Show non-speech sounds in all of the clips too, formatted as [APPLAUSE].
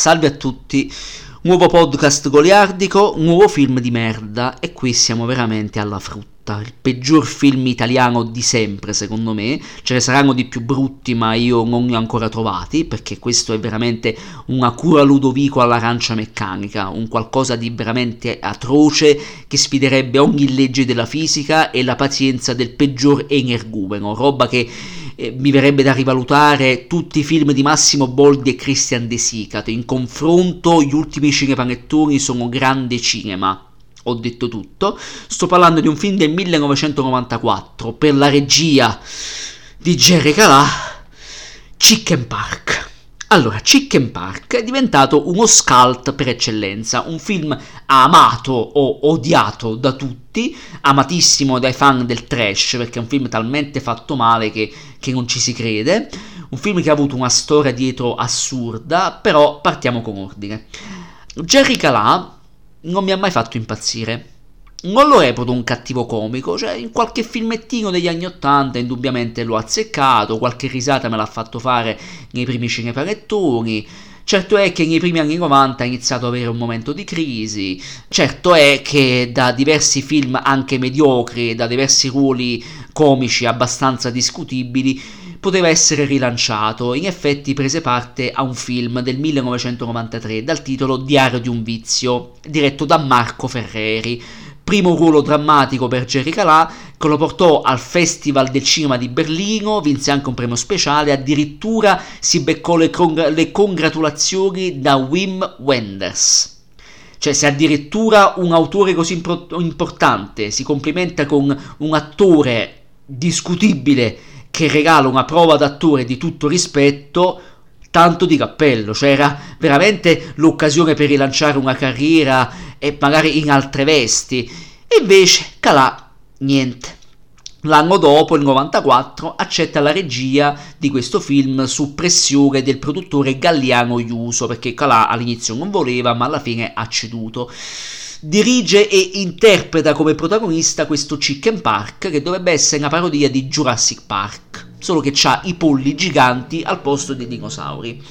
Salve a tutti, nuovo podcast goliardico, nuovo film di merda e qui siamo veramente alla frutta. Il peggior film italiano di sempre, secondo me. Ce ne saranno di più brutti, ma io non li ho ancora trovati, perché questo è veramente una cura Ludovico all'arancia meccanica, un qualcosa di veramente atroce che sfiderebbe ogni legge della fisica e la pazienza del peggior energumeno, roba che eh, mi verrebbe da rivalutare tutti i film di Massimo Boldi e Christian De Sicat. In confronto, gli ultimi cinepanettoni sono grande cinema. Ho detto tutto. Sto parlando di un film del 1994 per la regia di Jerry Calà, Chicken Park. Allora, Chicken Park è diventato uno scalt per eccellenza, un film amato o odiato da tutti, amatissimo dai fan del trash, perché è un film talmente fatto male che, che non ci si crede, un film che ha avuto una storia dietro assurda, però partiamo con ordine. Jerry Calà non mi ha mai fatto impazzire non lo reputo un cattivo comico, cioè in qualche filmettino degli anni Ottanta indubbiamente l'ho azzeccato, qualche risata me l'ha fatto fare nei primi cinepanettoni. Certo è che nei primi anni 90 ha iniziato ad avere un momento di crisi, certo è che da diversi film anche mediocri, da diversi ruoli comici abbastanza discutibili, poteva essere rilanciato. In effetti prese parte a un film del 1993 dal titolo Diario di un vizio, diretto da Marco Ferreri primo ruolo drammatico per Jerry Calà, che lo portò al Festival del Cinema di Berlino, vinse anche un premio speciale, addirittura si beccò le, congr- le congratulazioni da Wim Wenders. Cioè, se addirittura un autore così impro- importante si complimenta con un attore discutibile che regala una prova d'attore di tutto rispetto, tanto di cappello, cioè era veramente l'occasione per rilanciare una carriera e magari in altre vesti. Invece Calà, niente. L'anno dopo, il 94, accetta la regia di questo film su pressione del produttore Galliano Iuso, perché Calà all'inizio non voleva, ma alla fine ha ceduto. Dirige e interpreta come protagonista questo Chicken Park, che dovrebbe essere una parodia di Jurassic Park solo che ha i polli giganti al posto dei dinosauri.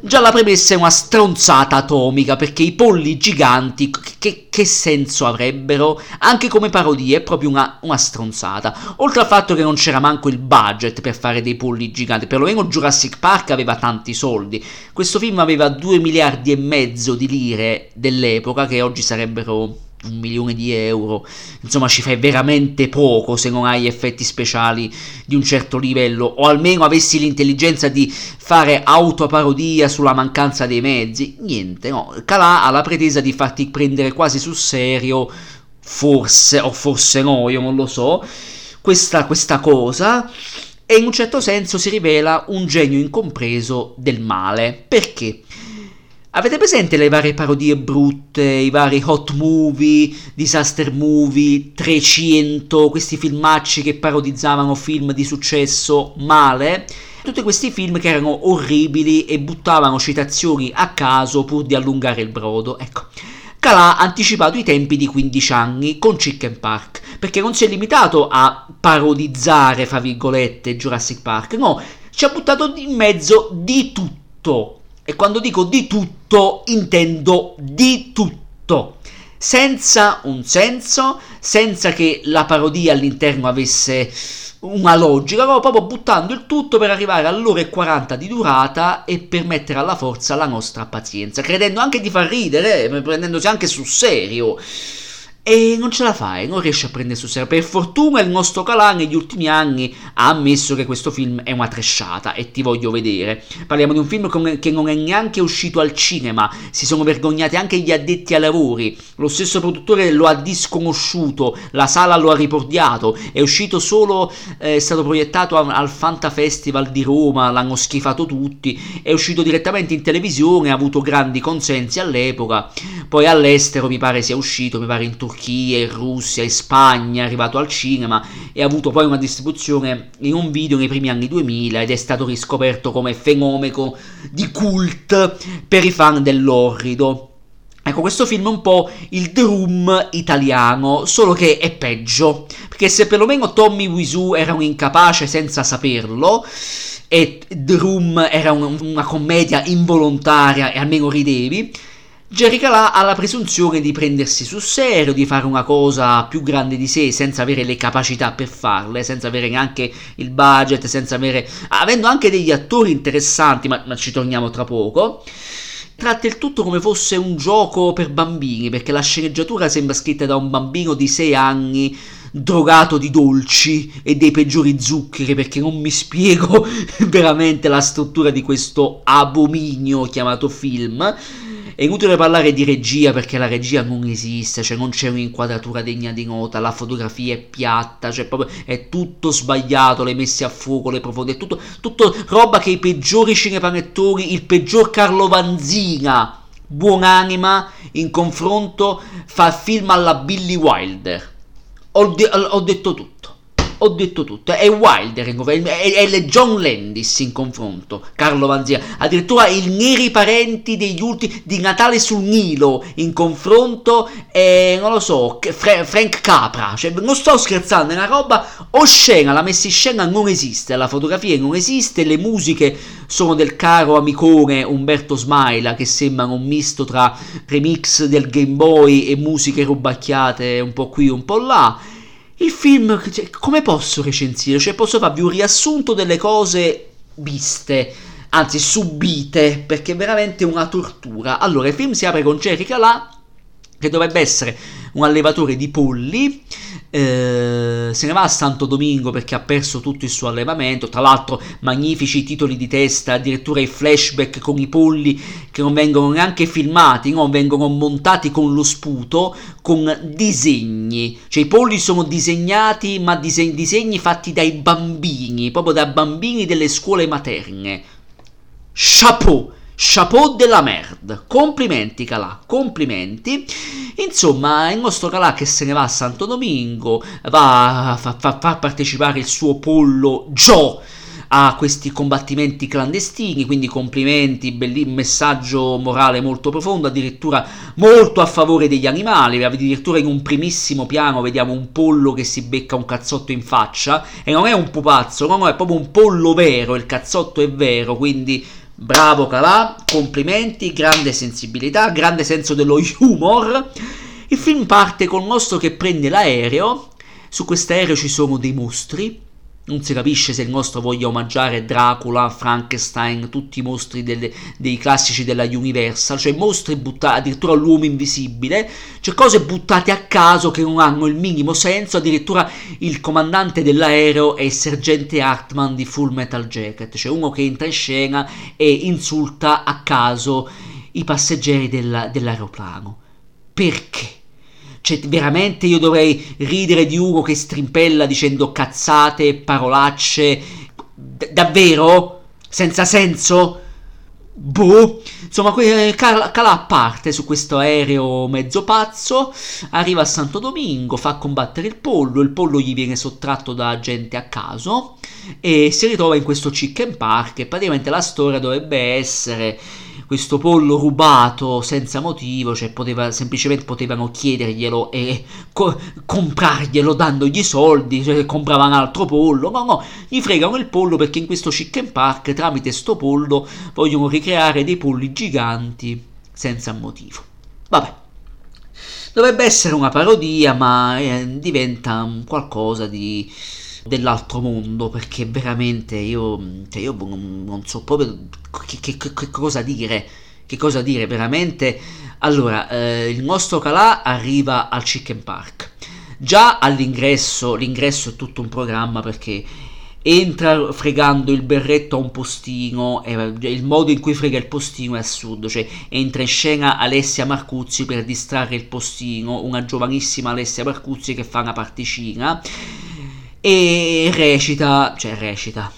Già la premessa è una stronzata atomica perché i polli giganti che, che senso avrebbero? Anche come parodie è proprio una, una, stronzata. Oltre al fatto che non c'era manco il budget per fare dei polli giganti, perlomeno Jurassic Park aveva tanti soldi. Questo film aveva 2 miliardi e mezzo di lire dell'epoca che oggi sarebbero un milione di euro, insomma ci fai veramente poco se non hai effetti speciali di un certo livello. O almeno avessi l'intelligenza di fare autoparodia sulla mancanza dei mezzi, niente, no, Calà ha la pretesa di farti prendere quasi sul serio, forse o forse no, io non lo so, questa, questa cosa. E in un certo senso si rivela un genio incompreso del male, perché? Avete presente le varie parodie brutte, i vari hot movie, disaster movie, 300, questi filmacci che parodizzavano film di successo male? Tutti questi film che erano orribili e buttavano citazioni a caso pur di allungare il brodo. Ecco, Calà ha anticipato i tempi di 15 anni con Chicken Park, perché non si è limitato a parodizzare, fra virgolette, Jurassic Park, no, ci ha buttato in mezzo di tutto e quando dico di tutto, intendo di tutto. Senza un senso, senza che la parodia all'interno avesse una logica, no, proprio buttando il tutto per arrivare all'ora e 40 di durata e per mettere alla forza la nostra pazienza, credendo anche di far ridere, prendendosi anche sul serio. E non ce la fai, non riesci a prendere sul serio. Per fortuna il nostro Calà negli ultimi anni ha ammesso che questo film è una tresciata e ti voglio vedere. Parliamo di un film che non è neanche uscito al cinema, si sono vergognati anche gli addetti ai lavori. Lo stesso produttore lo ha disconosciuto, la sala lo ha riportato, è uscito solo, eh, è stato proiettato al Fanta Festival di Roma, l'hanno schifato tutti, è uscito direttamente in televisione, ha avuto grandi consensi all'epoca, poi all'estero mi pare sia uscito, mi pare in Turchia Turchia, in Russia, in Spagna, è arrivato al cinema e ha avuto poi una distribuzione in un video nei primi anni 2000 ed è stato riscoperto come fenomeno di cult per i fan dell'orrido. Ecco, questo film è un po' il Drum italiano, solo che è peggio, perché se perlomeno Tommy Wiseau era un incapace senza saperlo, e The era un, una commedia involontaria e almeno ridevi. Jerry Calà ha la presunzione di prendersi sul serio, di fare una cosa più grande di sé senza avere le capacità per farle, senza avere neanche il budget, senza avere... avendo anche degli attori interessanti, ma, ma ci torniamo tra poco. Tratta il tutto come fosse un gioco per bambini, perché la sceneggiatura sembra scritta da un bambino di 6 anni drogato di dolci e dei peggiori zuccheri perché non mi spiego [LAUGHS] veramente la struttura di questo abominio chiamato film è inutile parlare di regia perché la regia non esiste, cioè non c'è un'inquadratura degna di nota, la fotografia è piatta, cioè proprio è tutto sbagliato, le messe a fuoco, le profonde, è tutto, tutto roba che i peggiori cinepanettori, il peggior Carlo Vanzina, buonanima, in confronto fa film alla Billy Wilder. Ho, de- ho detto tutto ho detto tutto. È Wilder è, è John Landis in confronto, Carlo Vanzia. Addirittura il Neri Parenti degli ultimi di Natale sul Nilo in confronto, è, non lo so, Fra- Frank Capra. Cioè, non sto scherzando, è una roba oscena. La messa in scena non esiste, la fotografia non esiste, le musiche sono del caro amicone Umberto Smaila che sembrano un misto tra remix del Game Boy e musiche rubacchiate un po' qui un po' là il film, cioè, come posso recensire? Cioè, posso farvi un riassunto delle cose viste, anzi subite, perché è veramente una tortura. Allora, il film si apre con Jerry Calà, che dovrebbe essere un allevatore di polli, eh, se ne va a Santo Domingo perché ha perso tutto il suo allevamento, tra l'altro magnifici titoli di testa, addirittura i flashback con i polli che non vengono neanche filmati, no? vengono montati con lo sputo, con disegni, cioè i polli sono disegnati ma disegni, disegni fatti dai bambini, proprio da bambini delle scuole materne. Chapeau! Chapeau della merde. Complimenti, Calà, complimenti. Insomma, il nostro Calà che se ne va a Santo Domingo, va a far fa, fa partecipare il suo pollo Joe a questi combattimenti clandestini, quindi complimenti, bellissimo messaggio morale molto profondo, addirittura molto a favore degli animali, addirittura in un primissimo piano vediamo un pollo che si becca un cazzotto in faccia e non è un pupazzo, no, no, è proprio un pollo vero, il cazzotto è vero, quindi Bravo Calà, complimenti, grande sensibilità, grande senso dello humor. Il film parte con il nostro che prende l'aereo. Su quest'aereo ci sono dei mostri non si capisce se il nostro voglia omaggiare Dracula, Frankenstein, tutti i mostri delle, dei classici della Universal, cioè mostri buttati, addirittura l'uomo invisibile, cioè cose buttate a caso che non hanno il minimo senso, addirittura il comandante dell'aereo è il sergente Hartman di Full Metal Jacket, cioè uno che entra in scena e insulta a caso i passeggeri della, dell'aeroplano. Perché? Cioè, veramente io dovrei ridere di uno che strimpella dicendo cazzate, parolacce. D- davvero? Senza senso? Boh, insomma, Calà parte su questo aereo mezzo pazzo, arriva a Santo Domingo, fa combattere il pollo, il pollo gli viene sottratto da gente a caso e si ritrova in questo chicken park e praticamente la storia dovrebbe essere questo pollo rubato senza motivo, cioè poteva, semplicemente potevano chiederglielo e co- comprarglielo dandogli soldi, cioè compravano altro pollo, no no, gli fregano il pollo perché in questo chicken park tramite sto pollo vogliono ricreare dei polli giganti senza motivo. Vabbè. Dovrebbe essere una parodia, ma eh, diventa qualcosa di dell'altro mondo perché veramente io, cioè io non, non, so proprio che, che, che, cosa dire che cosa dire veramente. Allora eh, il nostro Calà arriva al Chicken Park. Già all'ingresso l'ingresso è tutto un programma perché entra fregando il berretto a un postino e il modo in cui frega il postino è assurdo cioè entra in scena Alessia Marcuzzi per distrarre il postino una giovanissima Alessia Marcuzzi che fa una particina e recita, cioè recita,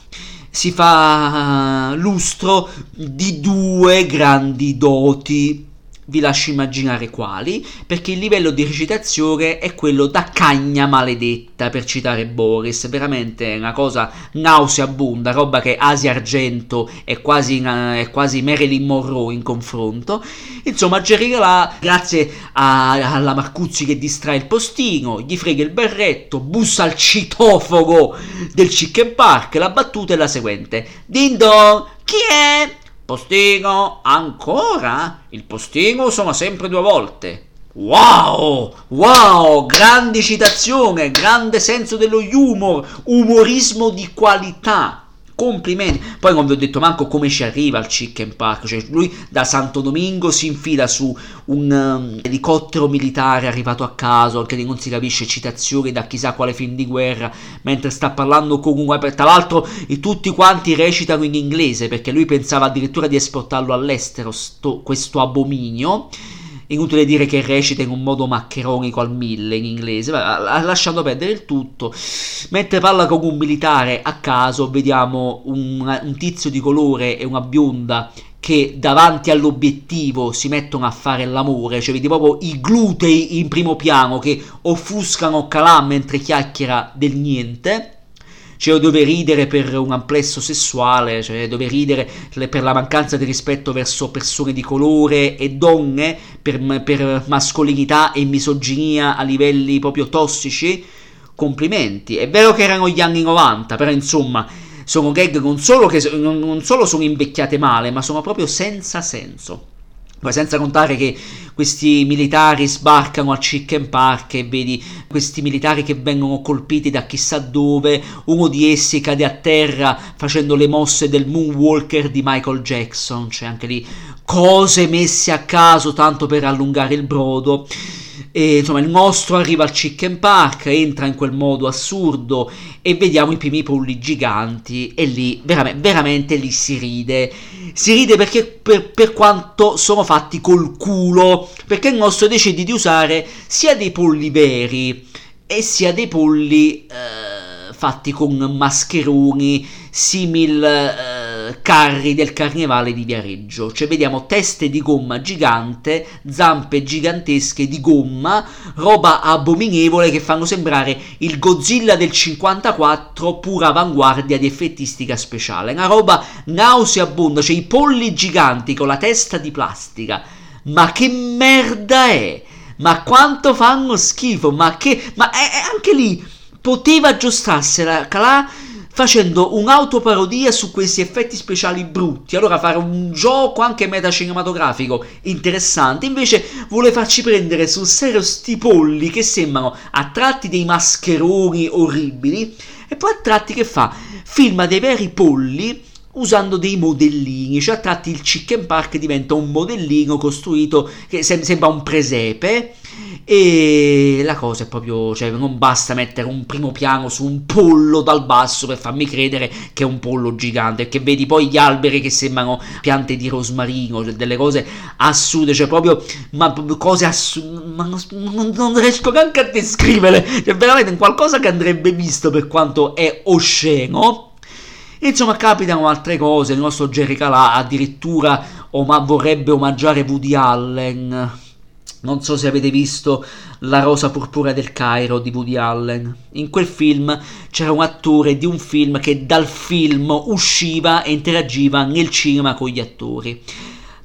si fa lustro di due grandi doti vi lascio immaginare quali, perché il livello di recitazione è quello da cagna maledetta, per citare Boris, veramente una cosa nauseabonda, roba che Asia Argento è quasi, è quasi Marilyn Monroe in confronto. Insomma, Jerry Calà, grazie a, alla Marcuzzi che distrae il postino, gli frega il berretto, bussa al citofono del Chicken Park, la battuta è la seguente. Dindo, chi è? Postino, ancora? Il postino sono sempre due volte. Wow, wow, grande citazione, grande senso dello humor, umorismo di qualità complimenti. Poi, come vi ho detto, manco come ci arriva al Chicken Park. Cioè, lui da Santo Domingo si infila su un um, elicottero militare arrivato a caso, anche lì non si capisce citazioni da chissà quale film di guerra, mentre sta parlando con un wiper. Tra l'altro, tutti quanti recitano in inglese perché lui pensava addirittura di esportarlo all'estero, sto, questo abominio inutile dire che recita in un modo maccheronico al mille in inglese, ha lasciato perdere il tutto. Mentre parla con un militare a caso, vediamo un, un tizio di colore e una bionda che davanti all'obiettivo si mettono a fare l'amore, cioè vedi proprio i glutei in primo piano che offuscano Calà mentre chiacchiera del niente cioè dove ridere per un amplesso sessuale, cioè dove ridere per la mancanza di rispetto verso persone di colore e donne, per, per mascolinità e misoginia a livelli proprio tossici. Complimenti. È vero che erano gli anni 90, però insomma sono gag non solo, che, non solo sono invecchiate male, ma sono proprio senza senso. Poi senza contare che questi militari sbarcano al Chicken Park e vedi questi militari che vengono colpiti da chissà dove, uno di essi cade a terra facendo le mosse del Moonwalker di Michael Jackson, c'è anche lì cose messe a caso tanto per allungare il brodo. E, insomma, il mostro arriva al Chicken Park, entra in quel modo assurdo e vediamo i primi polli giganti e lì veramente, veramente lì si ride. Si ride perché per, per, quanto sono fatti col culo, perché il nostro decide di usare sia dei polli veri e sia dei polli eh, fatti con mascheroni simil eh, carri del carnevale di Viareggio. Cioè vediamo teste di gomma gigante, zampe gigantesche di gomma, roba abominevole che fanno sembrare il Godzilla del 54 pura avanguardia di effettistica speciale. Una roba nauseabonda, cioè i polli giganti con la testa di plastica. Ma che merda è? Ma quanto fanno schifo? Ma che... Ma è, è anche lì poteva aggiustarsela, calà facendo un'autoparodia su questi effetti speciali brutti. Allora fare un gioco anche metacinematografico interessante, invece vuole farci prendere sul serio sti polli che sembrano a tratti dei mascheroni orribili e poi a tratti che fa filma dei veri polli usando dei modellini, cioè a tratti il chicken park diventa un modellino costruito che sembra un presepe e la cosa è proprio, cioè non basta mettere un primo piano su un pollo dal basso per farmi credere che è un pollo gigante, che vedi poi gli alberi che sembrano piante di rosmarino, cioè delle cose assurde, cioè proprio, ma cose assurde, ma non, non, riesco neanche a descrivere, cioè veramente qualcosa che andrebbe visto per quanto è osceno. Insomma, capitano altre cose. Il nostro Jerry Calà addirittura oma- vorrebbe omaggiare Woody Allen non so se avete visto La rosa purpura del Cairo di Woody Allen. In quel film c'era un attore di un film che dal film usciva e interagiva nel cinema con gli attori.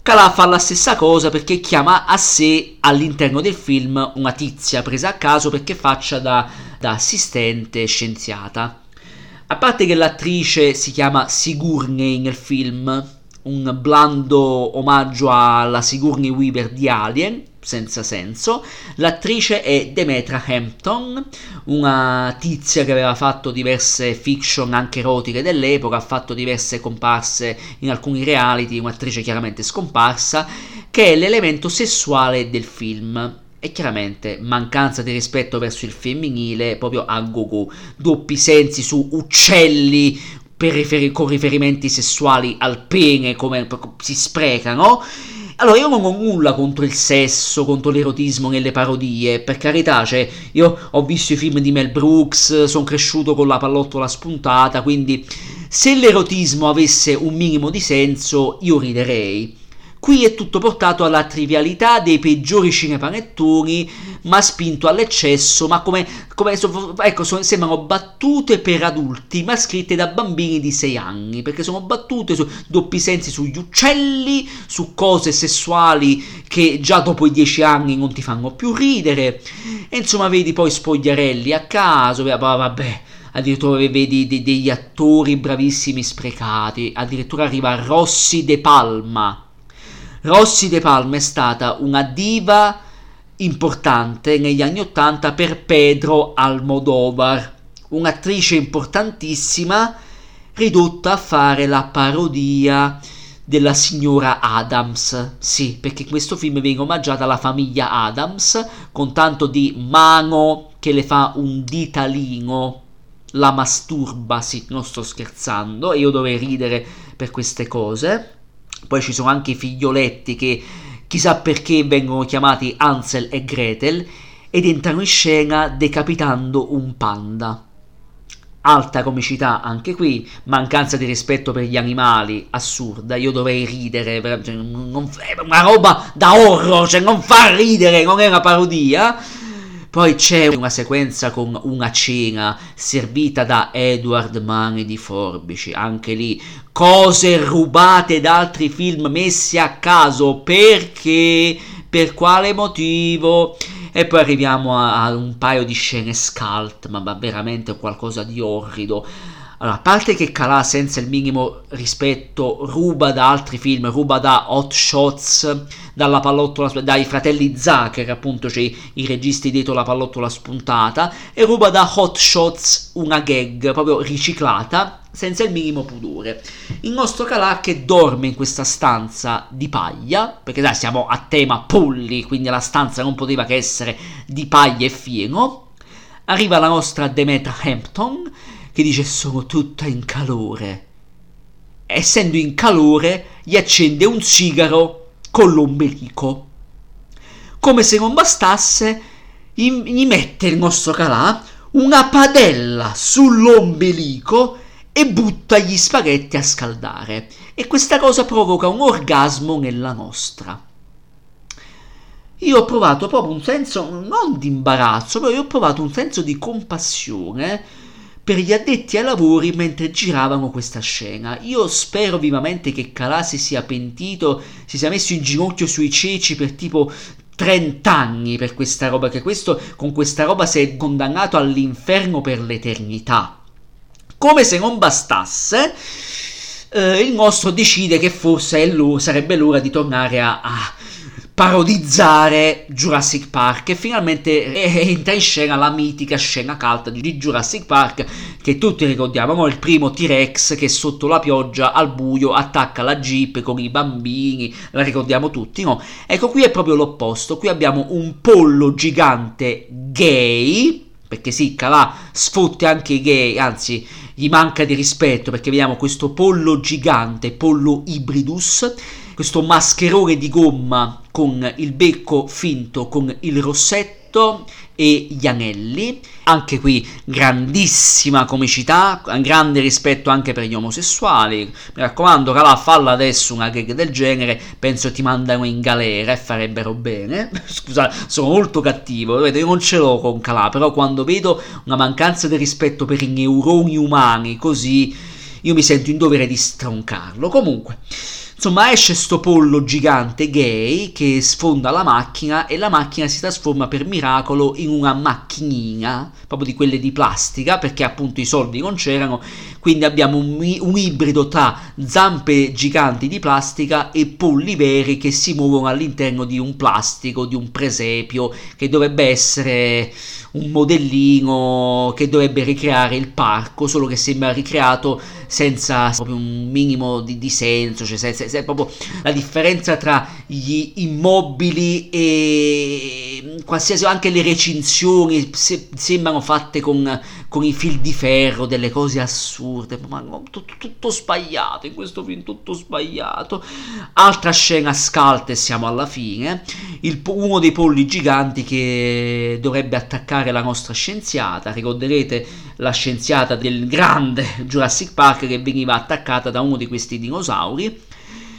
Calà fa la stessa cosa perché chiama a sé all'interno del film una tizia presa a caso perché faccia da, da assistente scienziata. A parte che l'attrice si chiama Sigourney nel film, un blando omaggio alla Sigourney Weaver di Alien, senza senso. L'attrice è Demetra Hampton, una tizia che aveva fatto diverse fiction anche erotiche dell'epoca, ha fatto diverse comparse in alcuni reality, un'attrice chiaramente scomparsa, che è l'elemento sessuale del film. E chiaramente mancanza di rispetto verso il femminile, proprio a go-go, doppi sensi su uccelli rifer- con riferimenti sessuali al pene, come si sprecano allora, io non ho nulla contro il sesso, contro l'erotismo nelle parodie, per carità, cioè, io ho visto i film di Mel Brooks, sono cresciuto con la pallottola spuntata, quindi se l'erotismo avesse un minimo di senso, io riderei. Qui è tutto portato alla trivialità dei peggiori cinepanettoni, ma spinto all'eccesso, ma come, come ecco, sembrano battute per adulti, ma scritte da bambini di 6 anni, perché sono battute su doppi sensi sugli uccelli, su cose sessuali che già dopo i 10 anni non ti fanno più ridere. E insomma, vedi poi spogliarelli a caso, vabbè addirittura vedi degli attori bravissimi sprecati, addirittura arriva Rossi De Palma, Rossi De Palma è stata una diva importante negli anni Ottanta per Pedro Almodovar, un'attrice importantissima ridotta a fare la parodia della signora Adams. Sì, perché in questo film viene omaggiata la famiglia Adams con tanto di mano che le fa un ditalino. La masturba, sì, non sto scherzando, io dovrei ridere per queste cose. Poi ci sono anche i figlioletti che chissà perché vengono chiamati Ansel e Gretel ed entrano in scena decapitando un panda. Alta comicità anche qui, mancanza di rispetto per gli animali, assurda, io dovrei ridere, cioè, non, è una roba da horror, cioè non fa ridere, non è una parodia. Poi c'è una sequenza con una cena servita da Edward Mani di Forbici, anche lì cose rubate da altri film messi a caso. Perché? Per quale motivo? E poi arriviamo a, a un paio di scene scalt ma, ma veramente qualcosa di orrido allora, a parte che Calà senza il minimo rispetto ruba da altri film, ruba da Hot Shots, dalla pallottola, dai fratelli Zucker, appunto, cioè i registi dietro la pallottola spuntata, e ruba da Hot Shots una gag proprio riciclata, senza il minimo pudore. Il nostro Calà che dorme in questa stanza di paglia, perché dai, siamo a tema polli, quindi la stanza non poteva che essere di paglia e fieno. Arriva la nostra Demetra Hampton che dice sono tutta in calore. Essendo in calore, gli accende un sigaro con l'ombelico. Come se non bastasse, gli mette il nostro calà una padella sull'ombelico e butta gli spaghetti a scaldare. E questa cosa provoca un orgasmo nella nostra. Io ho provato proprio un senso non di imbarazzo, però io ho provato un senso di compassione per gli addetti ai lavori mentre giravano questa scena. Io spero vivamente che Calà si sia pentito, si sia messo in ginocchio sui ceci per tipo 30 anni per questa roba, che questo con questa roba si è condannato all'inferno per l'eternità. Come se non bastasse, eh, il nostro decide che forse l'ora, sarebbe l'ora di tornare a, a parodizzare Jurassic Park e finalmente [LAUGHS] entra in scena la mitica scena calda di Jurassic Park che tutti ricordiamo, no? il primo T-Rex che sotto la pioggia al buio attacca la jeep con i bambini, la ricordiamo tutti, no? Ecco qui è proprio l'opposto, qui abbiamo un pollo gigante gay, perché sì, Calà sfotte anche i gay, anzi gli manca di rispetto perché vediamo questo pollo gigante, pollo ibridus, questo mascherone di gomma con il becco finto con il rossetto e gli anelli. Anche qui grandissima comicità, grande rispetto anche per gli omosessuali. Mi raccomando, Calà, falla adesso una gag del genere, penso ti mandano in galera e farebbero bene. [LAUGHS] Scusa, sono molto cattivo, vedete, io non ce l'ho con Calà, però quando vedo una mancanza di rispetto per i neuroni umani così, io mi sento in dovere di stroncarlo. Comunque, Insomma, esce sto pollo gigante gay che sfonda la macchina e la macchina si trasforma per miracolo in una macchinina, proprio di quelle di plastica, perché appunto i soldi non c'erano, quindi abbiamo un, un ibrido tra zampe giganti di plastica e polli veri che si muovono all'interno di un plastico, di un presepio, che dovrebbe essere un modellino che dovrebbe ricreare il parco, solo che sembra ricreato senza proprio un minimo di, di senso, cioè senza, senza, proprio la differenza tra gli immobili e qualsiasi anche le recinzioni se, sembrano fatte con, con, i fil di ferro, delle cose assurde, ma tutto, tutto sbagliato in questo film, tutto sbagliato. Altra scena scalta e siamo alla fine, il, uno dei polli giganti che dovrebbe attaccare la nostra scienziata, ricorderete la scienziata del grande Jurassic Park che veniva attaccata da uno di questi dinosauri?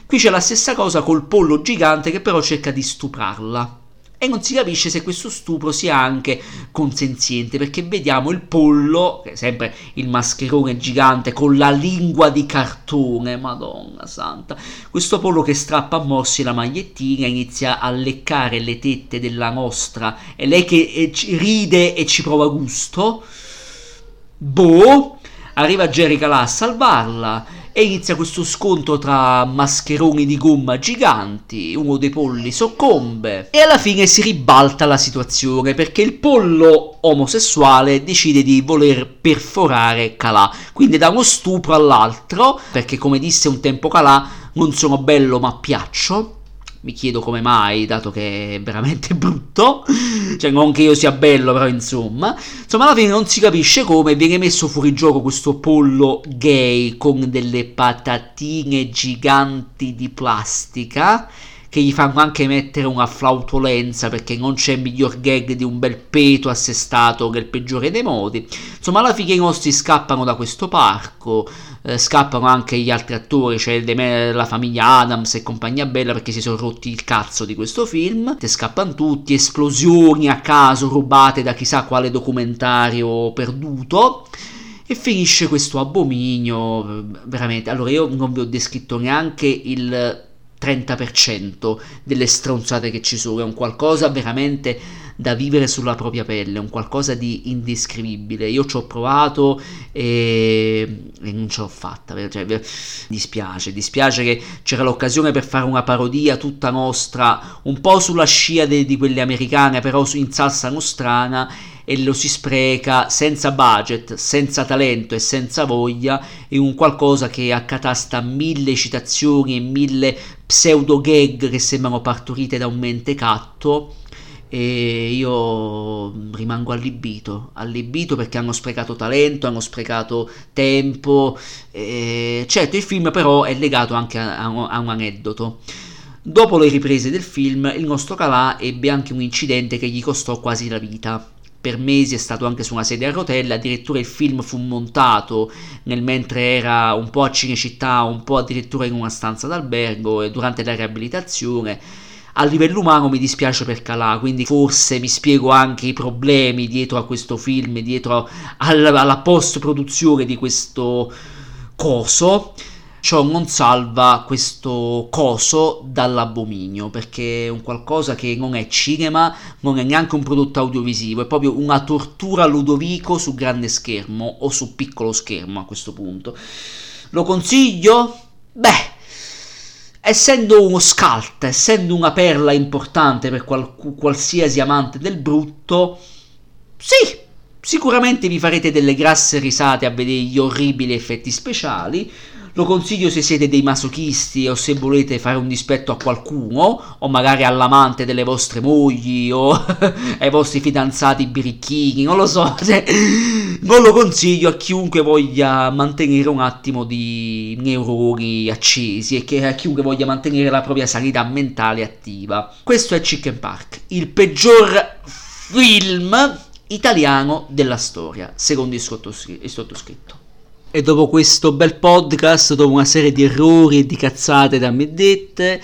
Qui c'è la stessa cosa col pollo gigante che però cerca di stuprarla e non si capisce se questo stupro sia anche consenziente perché vediamo il pollo, sempre il mascherone gigante con la lingua di cartone, madonna santa, questo pollo che strappa a morsi la magliettina, inizia a leccare le tette della nostra. E lei che eh, ride e ci prova gusto, boh, arriva Jerica là a salvarla e inizia questo scontro tra mascheroni di gomma giganti, uno dei polli soccombe. E alla fine si ribalta la situazione perché il pollo omosessuale decide di voler perforare Calà, quindi da uno stupro all'altro, perché come disse un tempo Calà, non sono bello ma piaccio, mi chiedo come mai, dato che è veramente [LAUGHS] brutto. Cioè, non che io sia bello, però insomma. Insomma, alla fine non si capisce come viene messo fuori gioco questo pollo gay con delle patatine giganti di plastica che gli fanno anche mettere una flautolenza perché non c'è miglior gag di un bel peto assestato che il peggiore dei modi. Insomma, alla fine i nostri scappano da questo parco, eh, scappano anche gli altri attori, cioè me, la famiglia Adams e compagnia bella perché si sono rotti il cazzo di questo film. Te scappano tutti, esplosioni a caso rubate da chissà quale documentario perduto e finisce questo abominio veramente allora io non vi ho descritto neanche il 30% delle stronzate che ci sono, è un qualcosa veramente da vivere sulla propria pelle, un qualcosa di indescrivibile. Io ci ho provato e, e non ce l'ho fatta, cioè, dispiace, dispiace che c'era l'occasione per fare una parodia tutta nostra, un po' sulla scia de, di quelle americane, però in salsa nostrana e lo si spreca senza budget, senza talento e senza voglia in un qualcosa che accatasta mille citazioni e mille pseudo gag che sembrano partorite da un mentecatto e io rimango allibito, allibito perché hanno sprecato talento, hanno sprecato tempo. E certo, il film però è legato anche a, a, un aneddoto. Dopo le riprese del film, il nostro Calà ebbe anche un incidente che gli costò quasi la vita per mesi è stato anche su una sedia a rotelle, addirittura il film fu montato nel mentre era un po' a Cinecittà, un po' addirittura in una stanza d'albergo e durante la riabilitazione. A livello umano mi dispiace per Calà, quindi forse mi spiego anche i problemi dietro a questo film, dietro alla, alla post produzione di questo coso ciò non salva questo coso dall'abominio perché è un qualcosa che non è cinema, non è neanche un prodotto audiovisivo, è proprio una tortura Ludovico su grande schermo o su piccolo schermo a questo punto. Lo consiglio? Beh, essendo uno scalt, essendo una perla importante per qual- qualsiasi amante del brutto, sì, sicuramente vi farete delle grasse risate a vedere gli orribili effetti speciali lo consiglio se siete dei masochisti o se volete fare un dispetto a qualcuno, o magari all'amante delle vostre mogli o [LAUGHS] ai vostri fidanzati birichini, non lo so. [LAUGHS] non lo consiglio a chiunque voglia mantenere un attimo di neuroni accesi e che a chiunque voglia mantenere la propria sanità mentale attiva. Questo è Chicken Park, il peggior film italiano della storia, secondo il sottoscritto. E dopo questo bel podcast, dopo una serie di errori e di cazzate da me dette,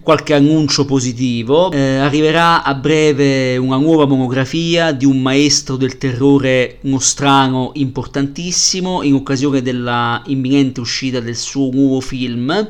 qualche annuncio positivo, eh, arriverà a breve una nuova monografia di un maestro del terrore nostrano importantissimo in occasione della imminente uscita del suo nuovo film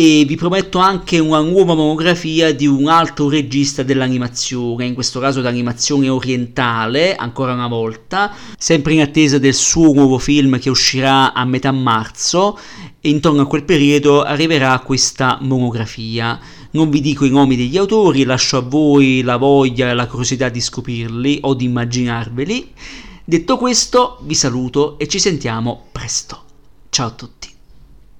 e vi prometto anche una nuova monografia di un altro regista dell'animazione, in questo caso d'animazione orientale, ancora una volta, sempre in attesa del suo nuovo film che uscirà a metà marzo e intorno a quel periodo arriverà questa monografia. Non vi dico i nomi degli autori, lascio a voi la voglia e la curiosità di scoprirli o di immaginarveli. Detto questo, vi saluto e ci sentiamo presto. Ciao a tutti.